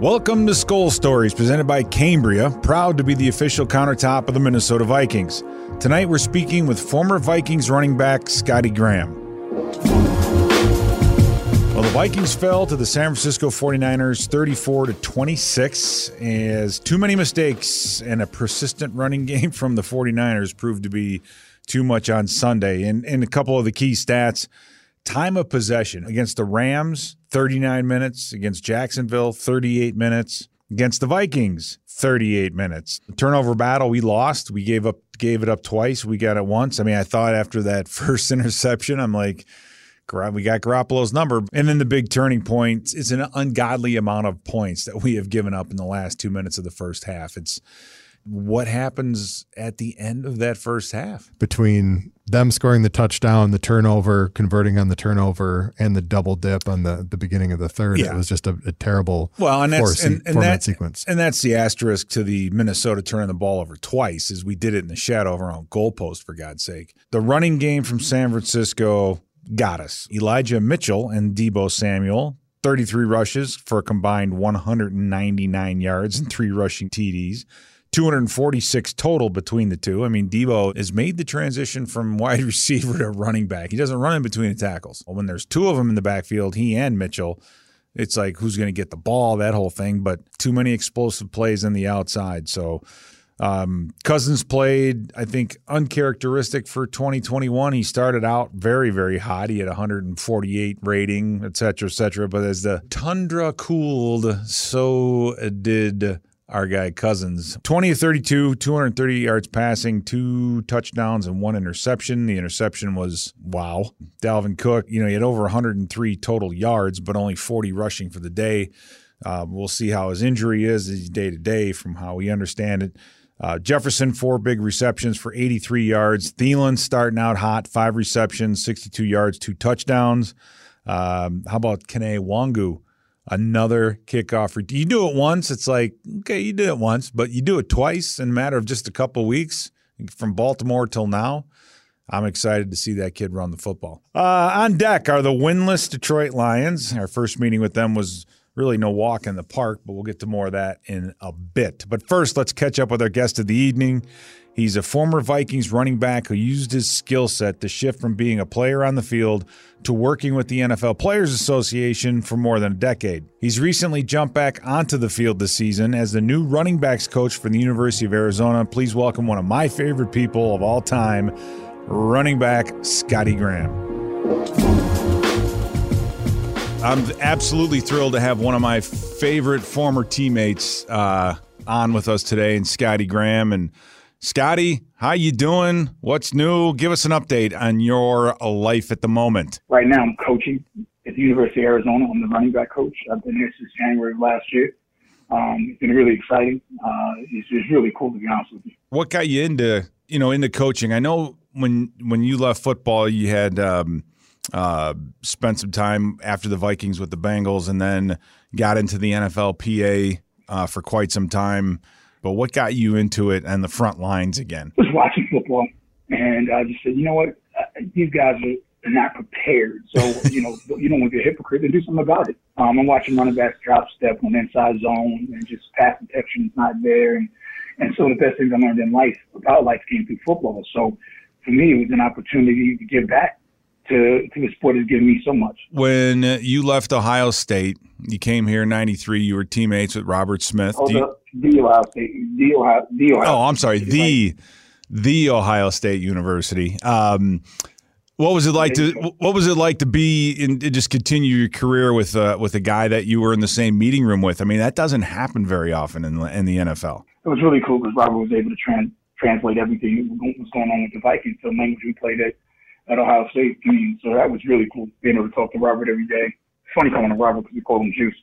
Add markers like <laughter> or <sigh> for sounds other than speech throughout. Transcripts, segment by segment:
Welcome to Skol Stories, presented by Cambria, proud to be the official countertop of the Minnesota Vikings. Tonight we're speaking with former Vikings running back Scotty Graham. Well, the Vikings fell to the San Francisco 49ers 34 to 26 as too many mistakes and a persistent running <laughs> game from the 49ers proved to be too much on Sunday. And, and a couple of the key stats time of possession against the Rams, 39 minutes, against Jacksonville, 38 minutes, against the Vikings, 38 minutes. The turnover battle, we lost. We gave up gave it up twice. We got it once. I mean, I thought after that <laughs> first interception, I'm like, we got Garoppolo's number. And then the big turning point is an ungodly amount of points that we have given up in the last two minutes of the first half. It's what happens at the end of that first half between them scoring the touchdown, the turnover, converting on the turnover, and the double dip on the, the beginning of the third. Yeah. It was just a, a terrible well, and that's, and, and that, sequence. And that's the asterisk to the Minnesota turning the ball over twice, is we did it in the shadow of our own goalpost, for God's sake. The running game from San Francisco got us. Elijah Mitchell and Deebo Samuel 33 rushes for a combined 199 yards and three rushing TDs. 246 total between the two. I mean, Deebo has made the transition from <laughs> wide receiver to running back. He doesn't run in between the tackles. When there's two of them in the backfield, he and Mitchell, it's like who's going to get the ball, that whole thing. But too many explosive plays on the outside. So um, Cousins played, I think, uncharacteristic for 2021. He started out very, very hot. He had 148 rating, et cetera, et cetera. But as the tundra cooled, so did our guy Cousins. 20 of 32, 230 yards passing, two touchdowns, and one interception. The interception was wow. Dalvin Cook, you know, he had over 103 total yards, but only 40 rushing for the day. Uh, we'll see how his injury is day to day from how we understand it. Uh, Jefferson, four big receptions for 83 yards. Thielen starting out hot, five receptions, 62 yards, two touchdowns. Um, how about Kene Nwangwu? Another kickoff. You do it once, it's like, okay, you did it once, but you do it twice in a matter of just a couple weeks from Baltimore till now. I'm excited to see that kid run the football. Uh, on deck are the winless Detroit Lions. Our first meeting with them was really no walk in the park, but we'll get to more of that in a bit. But first, let's catch up with our guest of the evening. He's a former Vikings running back who used his skill set to shift from being a player on the field to working with the NFL Players Association for more than a decade. He's recently jumped back onto the field this season as the new running backs coach for the University of Arizona. Please welcome one of my favorite people of all time, running back Scotty Graham. I'm absolutely thrilled to have one of my favorite former teammates uh, on with us today, and Scotty Graham. And Scotty, how you doing? What's new? Give us an update on your life at the moment. Right now, I'm coaching at the University of Arizona. I'm the running back coach. I've been here since January of last year. Um, it's been really exciting. Uh, it's, it's really cool to be honest with you. What got you into you know into coaching? I know when when you left football, you had um, uh, spent some time after the Vikings with the Bengals, and then got into the NFLPA uh, for quite some time. But what got you into it and the front lines again? I was watching football, and I just said, you know what, uh, these guys are not prepared. So <laughs> you know, you don't want to be a hypocrite and do something about it. Um, I'm watching running backs drop step on the inside zone and just pass protection is not there, and and so the best things I learned in life about life came through football. So for me, it was an opportunity to give back to, to the sport has given me so much. When you left Ohio State, you came here in '93. You were teammates with Robert Smith. Oh, the, the, Ohio State, the Ohio, the Ohio. Oh, I'm sorry, the the Ohio State University. Um, what was it like to What was it like to be and just continue your career with uh, with a guy that you were in the same meeting room with? I mean, that doesn't happen very often in in the NFL. It was really cool because Robert was able to trans, translate everything that was going on with the Vikings to language we played at at Ohio State. I mean, so that was really cool being able to talk to Robert every day. It's funny calling him Robert because we call him Juice.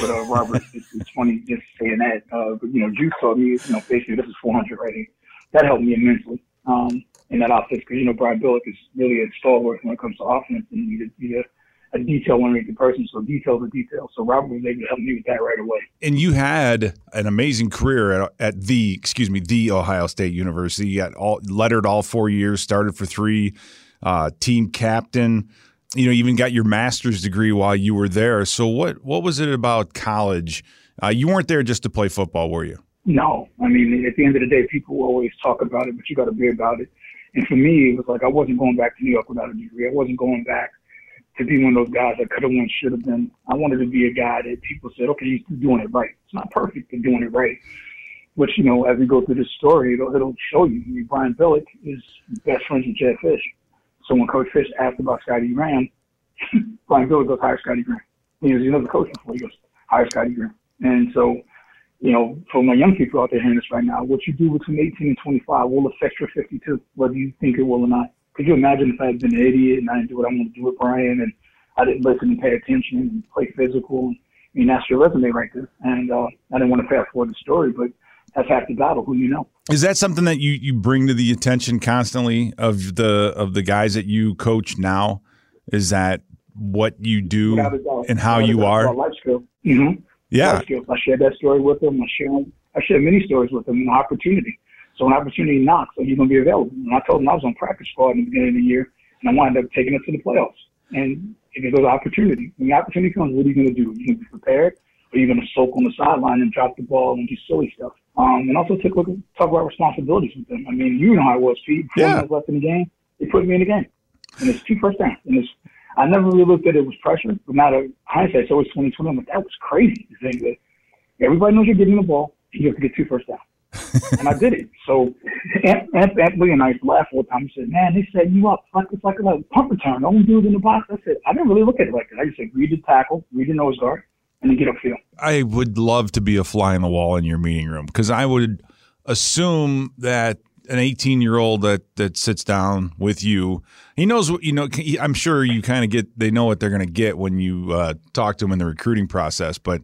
But uh, Robert, <laughs> it's, it's funny just saying that. Uh, but you know, Juice told me, you know, basically this is 400 right here. That helped me immensely um, in that offense because you know Brian Billick is really a stalwart when it comes to offense, and you need to a, a detail-oriented person. So details are details. So Robert was able to help me with that right away. And you had an amazing career at, at the excuse me the Ohio State University. You got all lettered all four years, started for three uh, team captain. You know, even got your master's degree while you were there. So what what was it about college Uh, you weren't there just to play football, were you? No. I mean, at the end of the day, people always talk about it, but you got to be about it. And for me, it was like I wasn't going back to New York without a degree. I wasn't going back to be one of those guys that could have won, should have been. I wanted to be a guy that people said, okay, he's doing it right. It's not perfect, but doing it right. Which, you know, as we go through this story, it'll, it'll show you. I mean, Brian Billick is best friends with Jedd Fisch. So when Coach Fisch asked about Scotty Graham, <laughs> Brian Billick goes, hire Scotty Graham. He was another coach before. He goes, hire Scotty Graham. And so, you know, for my young people out there hearing this right now, what you do between 18 and 25 will affect your 52, whether you think it will or not. Could you imagine if I had been an idiot and I didn't do what I wanted to do with Brian and I didn't listen and pay attention and play physical? I mean, that's your resume right there. And uh, I didn't want to fast forward the story, but that's half the battle. Who you know? Is that something that you you bring to the attention constantly of the of the guys that you coach now? Is that what you do and how you are? Life skill. Mm-hmm. Yeah. Life skills. I shared that story with them. I share I share many stories with them. An opportunity. So an opportunity knocks, so you're gonna be available. And I told them I was on practice squad in the beginning of the year, and I wound up taking it to the playoffs. And it was an opportunity. When the opportunity comes, what are you gonna do? You gonna be prepared, or are gonna soak on the sideline and drop the ball and do silly stuff? Um, and also take a look at, talk about responsibilities with them. I mean, you know how it was, Pete. Four yeah. minutes left in the game, they put me in the game, and it's two first downs. And it's I never really looked at it as pressure, but now that hindsight, it's always 2020. I'm like, that was crazy to think that everybody knows you're getting the ball, you have to get two first downs. <laughs> and I did it. So Amp, Amp, Amp Lee and I laughed all the time. He said, "Man, they set you up like it's like a like, punt return. Don't do it in the box." I said, "I didn't really look at it like that. I just said, read the tackle, read the nose guard, and get upfield." I would love to be a fly on the wall in your meeting room because I would assume that an 18 year old that that sits down with you he knows what you know i'm sure you kind of get they know what they're going to get when you uh, talk to them in the recruiting process but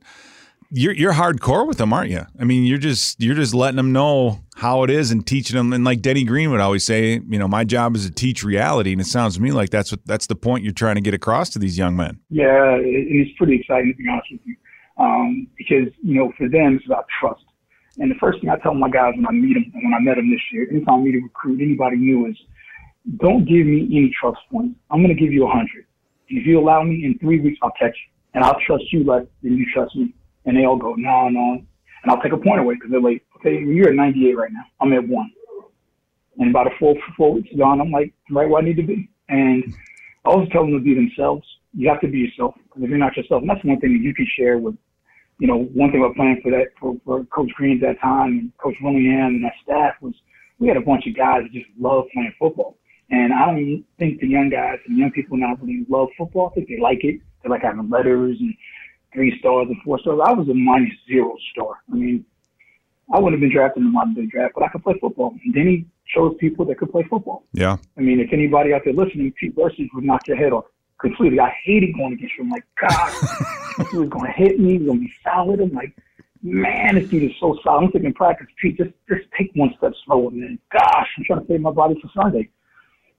you're you're hardcore with them aren't you i mean you're just you're just letting them know how it is and teaching them and like denny green would always say you know my job is to teach reality and it sounds to me like that's what that's the point you're trying to get across to these young men yeah it's pretty exciting to be honest with you um, because you know for them it's about trust and the first thing I tell my guys when I meet them, and when I met them this year, anytime I meet a recruit, anybody new is, don't give me any trust points. I'm going to give you a hundred. If you allow me in three weeks, I'll catch you. And I'll trust you like then you trust me. And they all go, no, no. And I'll take a point away because they're like, okay, you're at 98 right now. I'm at one. And about a four, four weeks gone, I'm like, right where I need to be. And I always tell them to be themselves. You have to be yourself. Because if you're not yourself, and that's one thing that you can share with you know, one thing about playing for that for, for Coach Green at that time and Coach Willingham and that staff was we had a bunch of guys that just love playing football. And I don't think the young guys and young people now really love football. I think they like it. They like having letters and three stars and four stars. I was a minus zero star. I mean, I wouldn't have been drafted in the modern day draft, but I could play football. And then he chose people that could play football. Yeah. I mean, if anybody out there listening, Pete Bercich would knock your head off completely. I hated going against him. Like, God, <laughs> he was going to hit me. He was going to be solid. I'm like, man, this dude is so solid. I'm thinking practice, Pete, just just take one step slower, man. Gosh, I'm trying to save my body for Sunday.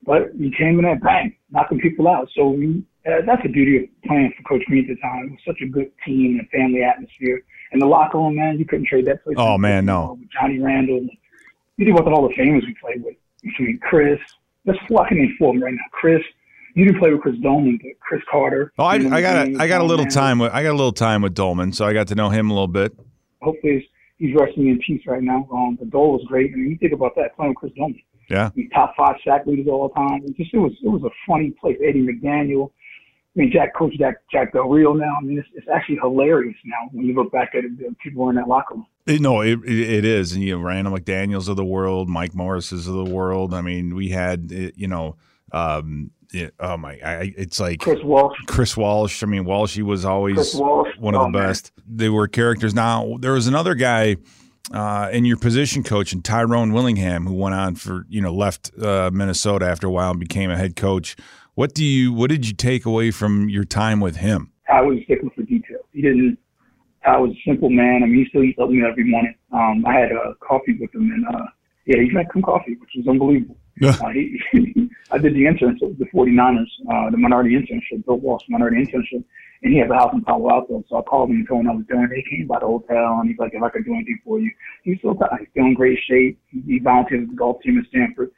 But he came in and bang, knocking people out. So we, uh, that's the beauty of playing for Coach Green at the time. It was such a good team and family atmosphere. And the locker room, man, you couldn't trade that place. Oh, man, no. With Johnny Randle. You think about all the famous we played with. Between Chris, that's four, I can name four right now. Chris, you didn't play with Chris Doleman, but Cris Carter. Oh, I, I got a, I got a little time with I got a little time with Doleman, so I got to know him a little bit. Hopefully, he's, he's resting in peace right now. Um, the Dole was great. I mean, you think about that playing with Chris Doleman. Yeah, he's top five sack leaders all the time. It just it was it was a funny place. Eddie McDaniel. I mean, Jack, Coach Jack, Jack Del Rio now. I mean, it's, it's actually hilarious now when you look back at it. The people in that locker room. It, no, it, it is, and you know, Randall McDaniel's of the world, Mike Morris's of the world. I mean, we had you know um, oh my! I, it's like Chris Walsh. Chris Walsh. I mean, Walshy was always one of oh, the best. Man. They were characters. Now there was another guy uh, in your position coach, and Tyrone Willingham, who went on for you know left uh, Minnesota after a while and became a head coach. What do you? What did you take away from your time with him? I was sticking for details. He didn't. I was a simple man. I mean, he still eats me every morning. Um, I had a uh, coffee with him, and uh, yeah, he drank some coffee, which was unbelievable. Yeah. Uh, he, <laughs> I did the internship with the 49ers, uh, the minority internship, Bill Walsh minority internship, and he has a house in Palo Alto. So I called him and told him I was doing it. He came by the hotel and he's like, if I could do anything for you. He's still he's still in great shape. He volunteered with the golf team at Stanford.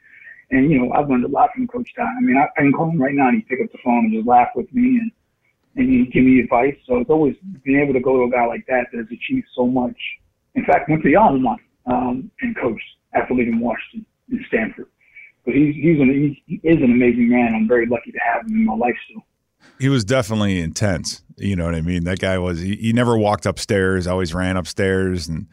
And, you know, I've learned a lot from Coach Ty. I mean, I, I can call him right now and he pick up the phone and just laugh with me. And, and he give me advice. So it's always being able to go to a guy like that that has achieved so much. In fact, went to alma mater um, and coached after leaving Washington in Stanford. But he's he's an he is an amazing man. I'm very lucky to have him in my life still. He was definitely intense. You know what I mean? That guy was. He, he never walked upstairs. Always ran upstairs and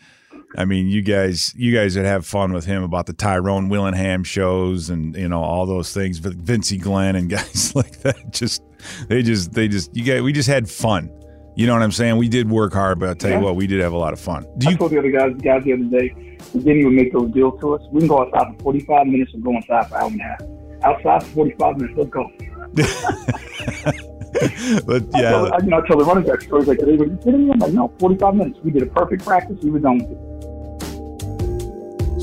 I mean, you guys, you guys would have fun with him about the Tyrone Willingham shows and you know all those things. But Vencie Glenn and <laughs> guys like that, just they just they just you guys, we just had fun. You know what I'm saying? We did work hard, but I'll tell yeah. you what, we did have a lot of fun. Do you, I told the other guys, guys the other day, we didn't even make those deals to us. We can go outside for 45 minutes or go inside for an hour and a half. Outside for 45 minutes, let's go. <laughs> but yeah, I tell, I, you know, I tell the running back stories like, "Are you kidding me?" I'm like, "No, 45 minutes. We did a perfect practice. We were done with it."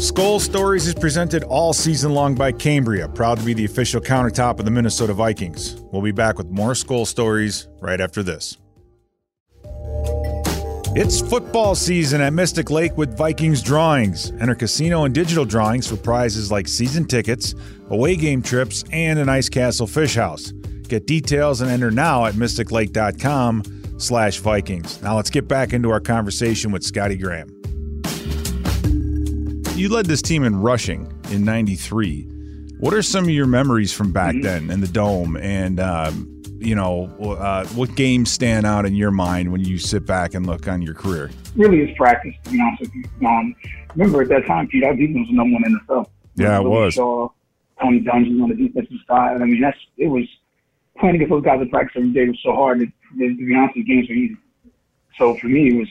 Skol Stories is presented all season long by Cambria, proud to be the official countertop of the Minnesota Vikings. We'll be back with more Skol Stories right after this. It's football season at Mystic Lake with Vikings drawings. Enter casino and digital drawings for prizes like season tickets, away game trips, and an ice castle fish house. Get details and enter now at mysticlake.com slash Vikings. Now let's get back into our conversation with Scotty Graham you led this team in rushing in '93. What are some of your memories from back mm-hmm. then in the dome? And um, you know, uh, what games stand out in your mind when you sit back and look on your career? Really, it's practice. To be honest with you. Um, remember at that time, Pete, our defense was number one in the NFL. Yeah, it was. Saw Tony Dungy on the defensive side. I mean, that's it was playing against those guys in practice every day was so hard. That, to be honest, the games were easy. So for me, it was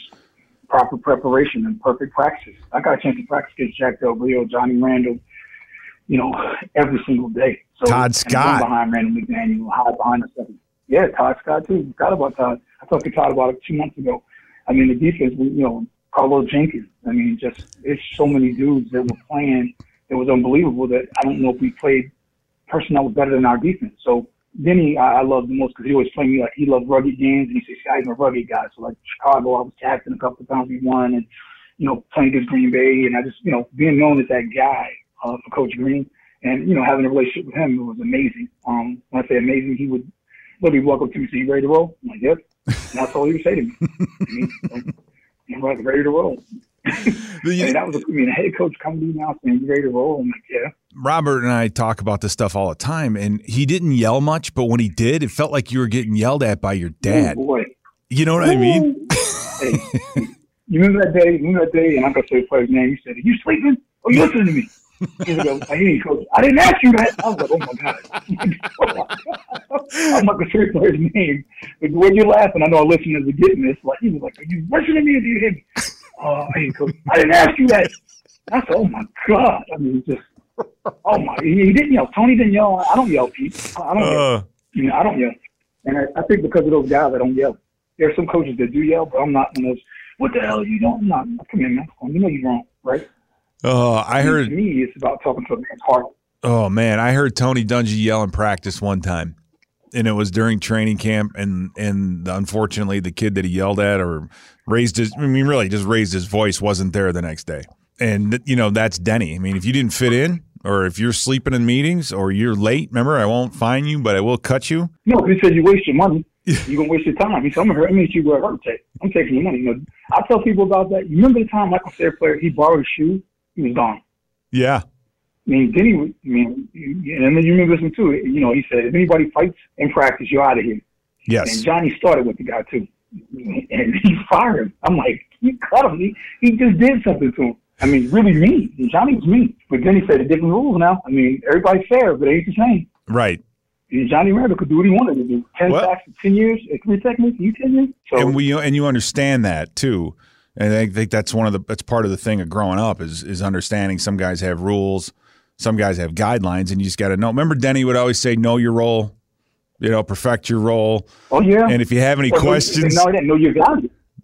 proper preparation and perfect practice. I got a chance to practice against Jack Del Rio, Johnny Randle, you know, every single day. So Todd Scott behind Randall McDaniel, hide behind the second. Yeah, Todd Scott too. Forgot about Todd. I talked to Todd about it two months ago. I mean, the defense, you know, Carlos Jenkins. I mean, just it's so many dudes that were playing. It was unbelievable that I don't know if we played personnel better than our defense. So Denny, I, I love the most because he always played me like he loved rugged games, and he says, "I'm a rugged guy." So like Chicago, I was captain a couple of times. We won, and you know playing against Green Bay, and I just you know being known as that guy uh, for Coach Green, and you know having a relationship with him it was amazing. Um, when I say amazing, he would literally walk up to me and say, "You ready to roll?" I'm like, "Yep." And that's all he would say to me. <laughs> I mean, I'm like, ready to roll. <laughs> and that was, a, I mean, a head coach coming to me now saying, you ready to roll? I'm like, yeah. Robert and I talk about this stuff all the time, and he didn't yell much, but when he did, it felt like you were getting yelled at by your dad. Oh, boy. You know what Ooh. I mean? <laughs> hey, you remember that day? You Remember that day? And I'm gonna say the player's name. He said, "Are you sleeping? Are you listening to me?" Like, I hear coach. I didn't ask you that. I was like, oh my god. <laughs> I'm not gonna say the player's name. But when you're laughing, I know our listeners are getting this. Like he was like, "Are you listening to me? Or do you hear me?" Oh, hey, coach. I didn't ask you that. I said, "Oh my god." I mean, just oh my, he, he didn't yell. Tony didn't yell. I don't yell, Pete. I don't uh. yell. You know, I don't yell. And I, I think because of those guys, I don't yell. There are some coaches that do yell, but I'm not one of those. What the hell are you doing? I'm not. Come here, man. You know you're wrong, right? Oh, I heard. To me, it's about talking to a man's heart. Oh man, I heard Tony Dungy yell in practice one time, and it was during training camp, and and unfortunately, the kid that he yelled at or raised his, I mean, really just raised his voice, wasn't there the next day. And you know that's Denny. I mean, if you didn't fit in, or if you're sleeping in meetings or you're late, remember, I won't fine you, but I will cut you. No, he said you waste your money. You're gonna waste your time. He said, I'm gonna meet you where I take. I'm taking your money. You know, I tell people about that. You remember the time Michael player he borrowed a shoe, he was gone. Yeah. I mean, then he, I mean, and then you remember this one too. You know, he said, if anybody fights in practice, you're out of here. Yes. And Johnny started with the guy too, and he <laughs> fired him. I'm like, you cut him. He, he just did something to him. I mean, really mean. Johnny was mean. But then he said, different rules now. I mean, everybody's fair, but it ain't the same. Right. And Johnny Randle could do what he wanted to do. Ten well, sacks, ten years, uh, three techniques, you ten years. So, and we and you understand that too. And I think that's one of the that's part of the thing of growing up is is understanding some guys have rules, some guys have guidelines, and you just got to know. Remember, Denny would always say, "Know your role." You know, perfect your role. Oh yeah. And if you have any well, questions, no, I didn't know you got.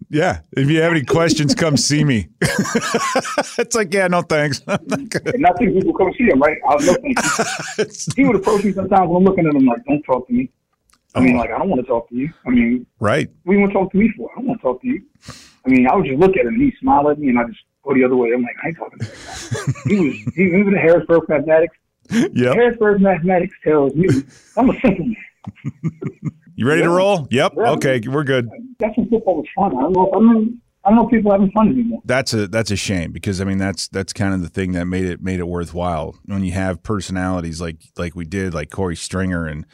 Yeah. If you have any questions, come see me. <laughs> it's like, yeah, no thanks. <laughs> Nothing people come see him, right? I was looking. he would approach me sometimes when I'm looking at him like, don't talk to me. I mean, oh. like, I don't want to talk to you. I mean, right. What do you want to talk to me for? I don't want to talk to you. I mean, I would just look at him. And he smile at me, and I just go the other way. I'm like, I ain't talking to that guy. he was, he, was the Harrisburg Mathematics. Yeah. Harrisburg Mathematics tells me I'm a simple man. <laughs> You ready yeah. to roll? Yep. Yeah. Okay, we're good. That's when football was fun. I don't know. If, I mean, I don't know if people having fun anymore. That's a that's a shame because I mean that's that's kind of the thing that made it made it worthwhile when you have personalities like like we did like Corey Stringer and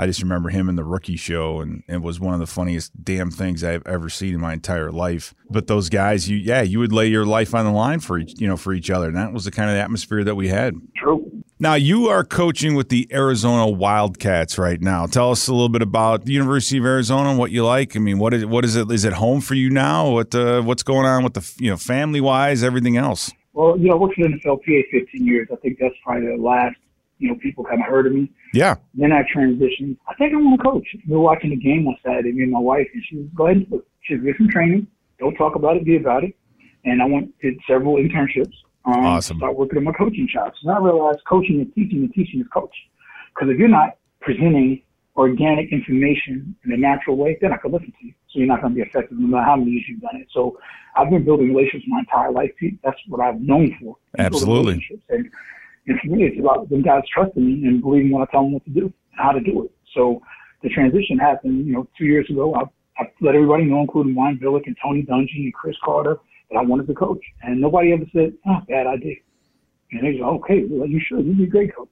I just remember him in the rookie show, and it was one of the funniest damn things I've ever seen in my entire life. But those guys, you yeah, you would lay your life on the line for each you know for each other, and that was the kind of atmosphere that we had. True. Now you are coaching with the Arizona Wildcats right now. Tell us a little bit about the University of Arizona, and what you like. I mean, what is what is it? Is it home for you now? What uh, what's going on with the you know family wise, everything else? Well, you know, I worked the NFLPA 15 years. I think that's probably the last you know, people kind of heard of me. Yeah. Then I transitioned. I think I want to coach. We were watching the game one Saturday, me and my wife, and she was, go ahead and look. She said, get some training. Don't talk about it, be about it. And I went, did several internships. Um, awesome. Start working in my coaching shops. And I realized coaching is teaching and teaching is coach. Because if you're not presenting organic information in a natural way, then I could listen to you. So you're not going to be effective no matter how many years you've done it. So I've been building relationships my entire life. That's what I've known for. Absolutely. And and for me, it's about them guys trusting me and believing when I tell them what to do and how to do it. So the transition happened, you know, two years ago. I, I let everybody know, including Wayne Billick and Tony Dungy and Cris Carter, that I wanted to coach. And nobody ever said, oh, bad idea. And they go, okay, well, you should. You'd be a great coach.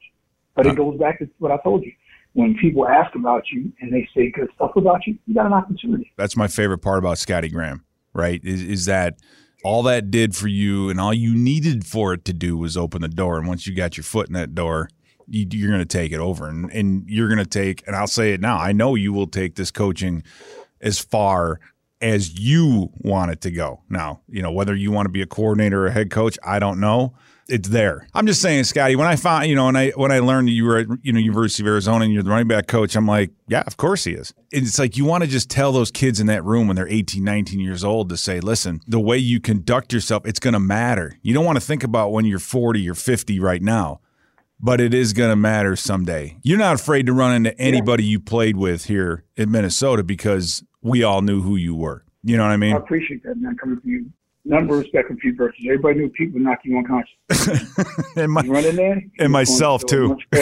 But it goes back to what I told you. When people ask about you and they say good stuff about you, you got an opportunity. That's my favorite part about Scotty Graham, right? Is, is that – all that did for you and all you needed for it to do was open the door. And once you got your foot in that door, you, are going to take it over and, and you're going to take, and I'll say it now, I know you will take this coaching as far as you want it to go. Now, you know, whether you want to be a coordinator or a head coach, I don't know it's there. I'm just saying, Scotty. When I found, you know, when I when I learned you were at you know University of Arizona and you're the running back coach, I'm like, yeah, of course he is. And it's like you want to just tell those kids in that room when they're 18, 19 years old to say, listen, the way you conduct yourself, it's going to matter. You don't want to think about when you're 40 or 50 right now, but it is going to matter someday. You're not afraid to run into anybody you played with here in Minnesota because we all knew who you were. You know what I mean? I appreciate that, man, coming from you number of respect for Pete. Everybody knew Pete would knock you unconscious. <laughs> and my, you run in there, <laughs> and myself too. <laughs>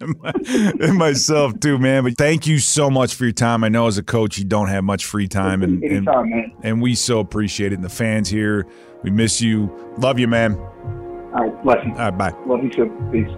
and myself too, man. But thank you so much for your time. I know as a coach, you don't have much free time, and Anytime, man. and we so appreciate it. And the fans here, we miss you. Love you, man. All right, bless you. All right, bye. Love you too. Peace.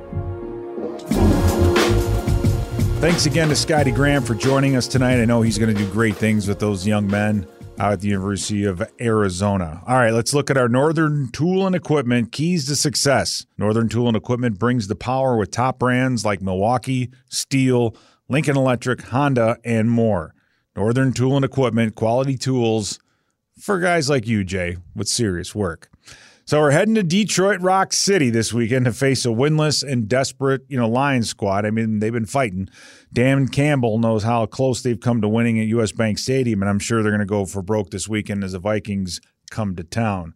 Thanks again to Scotty Graham for joining us tonight. I know he's going to do great things with those young men out at the University of Arizona. All right, let's look at our Northern Tool and Equipment keys to success. Northern Tool and Equipment brings the power with top brands like Milwaukee, Steel, Lincoln Electric, Honda, and more. Northern Tool and Equipment, quality tools for guys like you, Jay, with serious work. So we're heading to Detroit Rock City this weekend to face a winless and desperate, you know, Lions squad. I mean, they've been fighting. Dan Campbell knows how close they've come to winning at US Bank Stadium, and I'm sure they're going to go for broke this weekend as the Vikings come to town.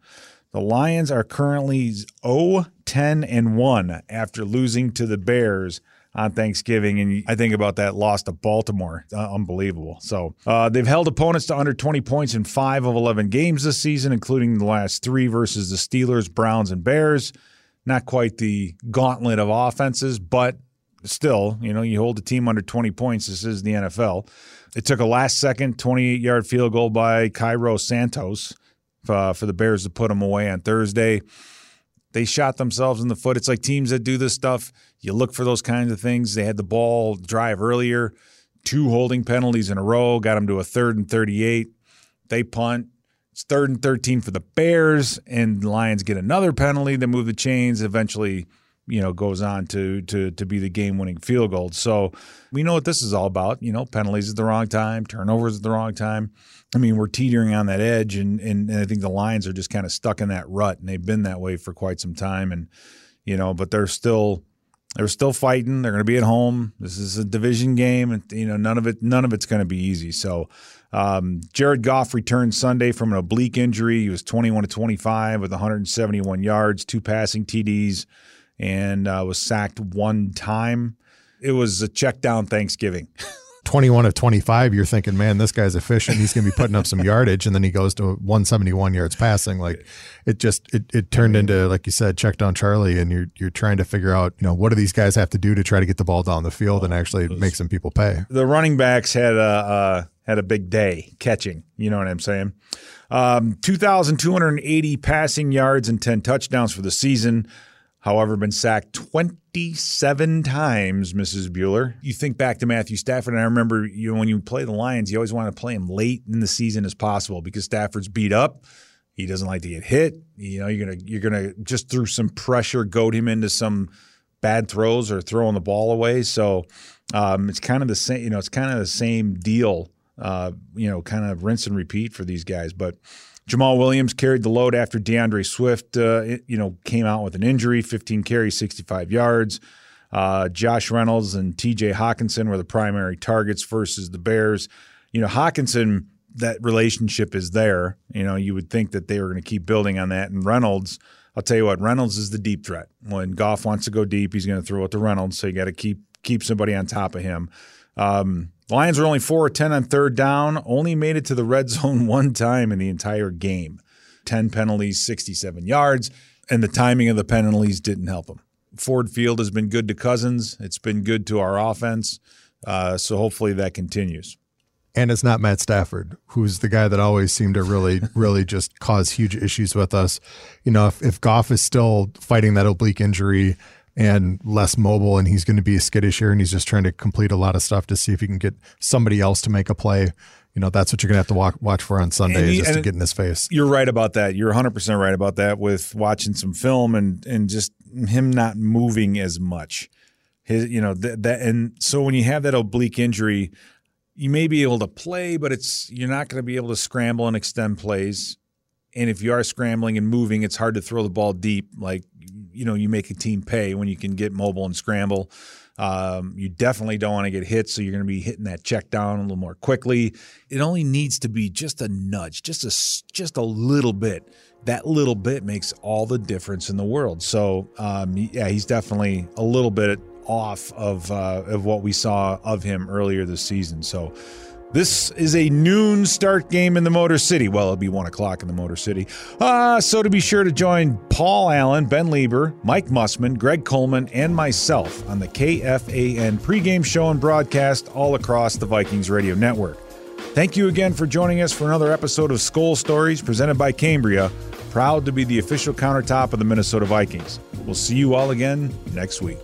The Lions are currently 0 10 and 1 after losing to the Bears on Thanksgiving. And I think about that loss to Baltimore. Uh, unbelievable. So uh, they've held opponents to under 20 points in five of 11 games this season, including the last three versus the Steelers, Browns, and Bears. Not quite the gauntlet of offenses, but still, you know, you hold a team under 20 points. This is the NFL. It took a last second 28 yard field goal by Cairo Santos uh, for the Bears to put them away on Thursday they shot themselves in the foot. It's like teams that do this stuff, you look for those kinds of things. They had the ball drive earlier, two holding penalties in a row, got them to a third and 38. They punt. It's third and 13 for the Bears, and the Lions get another penalty. They move the chains. Eventually, you know, goes on to to to be the game-winning field goal. So we know what this is all about. You know, penalties at the wrong time, turnovers at the wrong time. I mean, we're teetering on that edge, and, and, and I think the Lions are just kind of stuck in that rut, and they've been that way for quite some time. And you know, but they're still they're still fighting. They're going to be at home. This is a division game, and you know, none of it none of it's going to be easy. So. Um, Jared Goff returned Sunday from an oblique injury. He was 21 to 25 with 171 yards, two passing TDs, and uh, was sacked one time. It was a check down Thanksgiving. <laughs> 21 of 25, you're thinking, man, this guy's efficient. He's going to be putting up some yardage. And then he goes to 171 yards passing. Like it just, it, it turned into, like you said, check down Charlie. And you're, you're trying to figure out, you know, what do these guys have to do to try to get the ball down the field and actually make some people pay? The running backs had a, uh, had a big day catching. You know what I'm saying? Um, 2,280 passing yards and 10 touchdowns for the season. However, been sacked 27 times, Mrs. Bueller. You think back to Matthew Stafford, and I remember you know, when you play the Lions, you always want to play him late in the season as possible because Stafford's beat up. He doesn't like to get hit. You know, you're gonna you're gonna just through some pressure goad him into some bad throws or throwing the ball away. So um, it's kind of the same. You know, it's kind of the same deal uh, you know, kind of rinse and repeat for these guys. But Jamaal Williams carried the load after D'Andre Swift, uh, you know, came out with an injury, 15 carries, 65 yards. Uh, Josh Reynolds and TJ Hockenson were the primary targets versus the Bears. You know, Hockenson, that relationship is there. You know, you would think that they were going to keep building on that. And Reynolds, I'll tell you what, Reynolds is the deep threat. When Goff wants to go deep, he's going to throw it to Reynolds. So you got to keep keep somebody on top of him. Um, Lions were only 4 or 10 on third down, only made it to the red <laughs> zone one time in the entire game. 10 penalties, 67 yards, and the timing of the penalties didn't help them. Ford Field has been good to Cousins. It's been good to our offense. Uh, so hopefully that continues. And it's not Matt Stafford, who's the guy that always seemed to really, <laughs> really just cause huge issues with us. You know, if, if Goff is still fighting that oblique injury, and less mobile, and he's going to be skittish here, and he's just trying to complete a lot of stuff to see if he can get somebody else to make a play. You know, that's what you're going to have to walk, watch for on Sunday, he, just to get in his face. You're right about that. You're 100 percent right about that. With watching some film and and just him not moving as much, his you know that, that and so when you have that oblique injury, you may be able to play, but it's you're not going to be able to scramble and extend plays. And if you are scrambling and moving, it's hard to throw the ball deep like you know you make a team pay when you can get mobile and scramble. Um, you definitely don't want to get hit, so you're going to be hitting that check down a little more quickly. It only needs to be just a nudge, just a just a little bit. That little bit makes all the difference in the world. So um, yeah, he's definitely a little bit off of uh, of what we saw of him earlier this season. So this is a noon start game in the Motor City. Well, it'll be one o'clock in the Motor City. Uh, so to be sure to join Paul Allen, Ben Leber, Mike Mussman, Greg Coleman, and myself on the KFAN pregame show and broadcast all across the Vikings radio network. Thank you again for joining us for another episode of Skol Stories presented by Cambria, proud to be the official countertop of the Minnesota Vikings. We'll see you all again next week.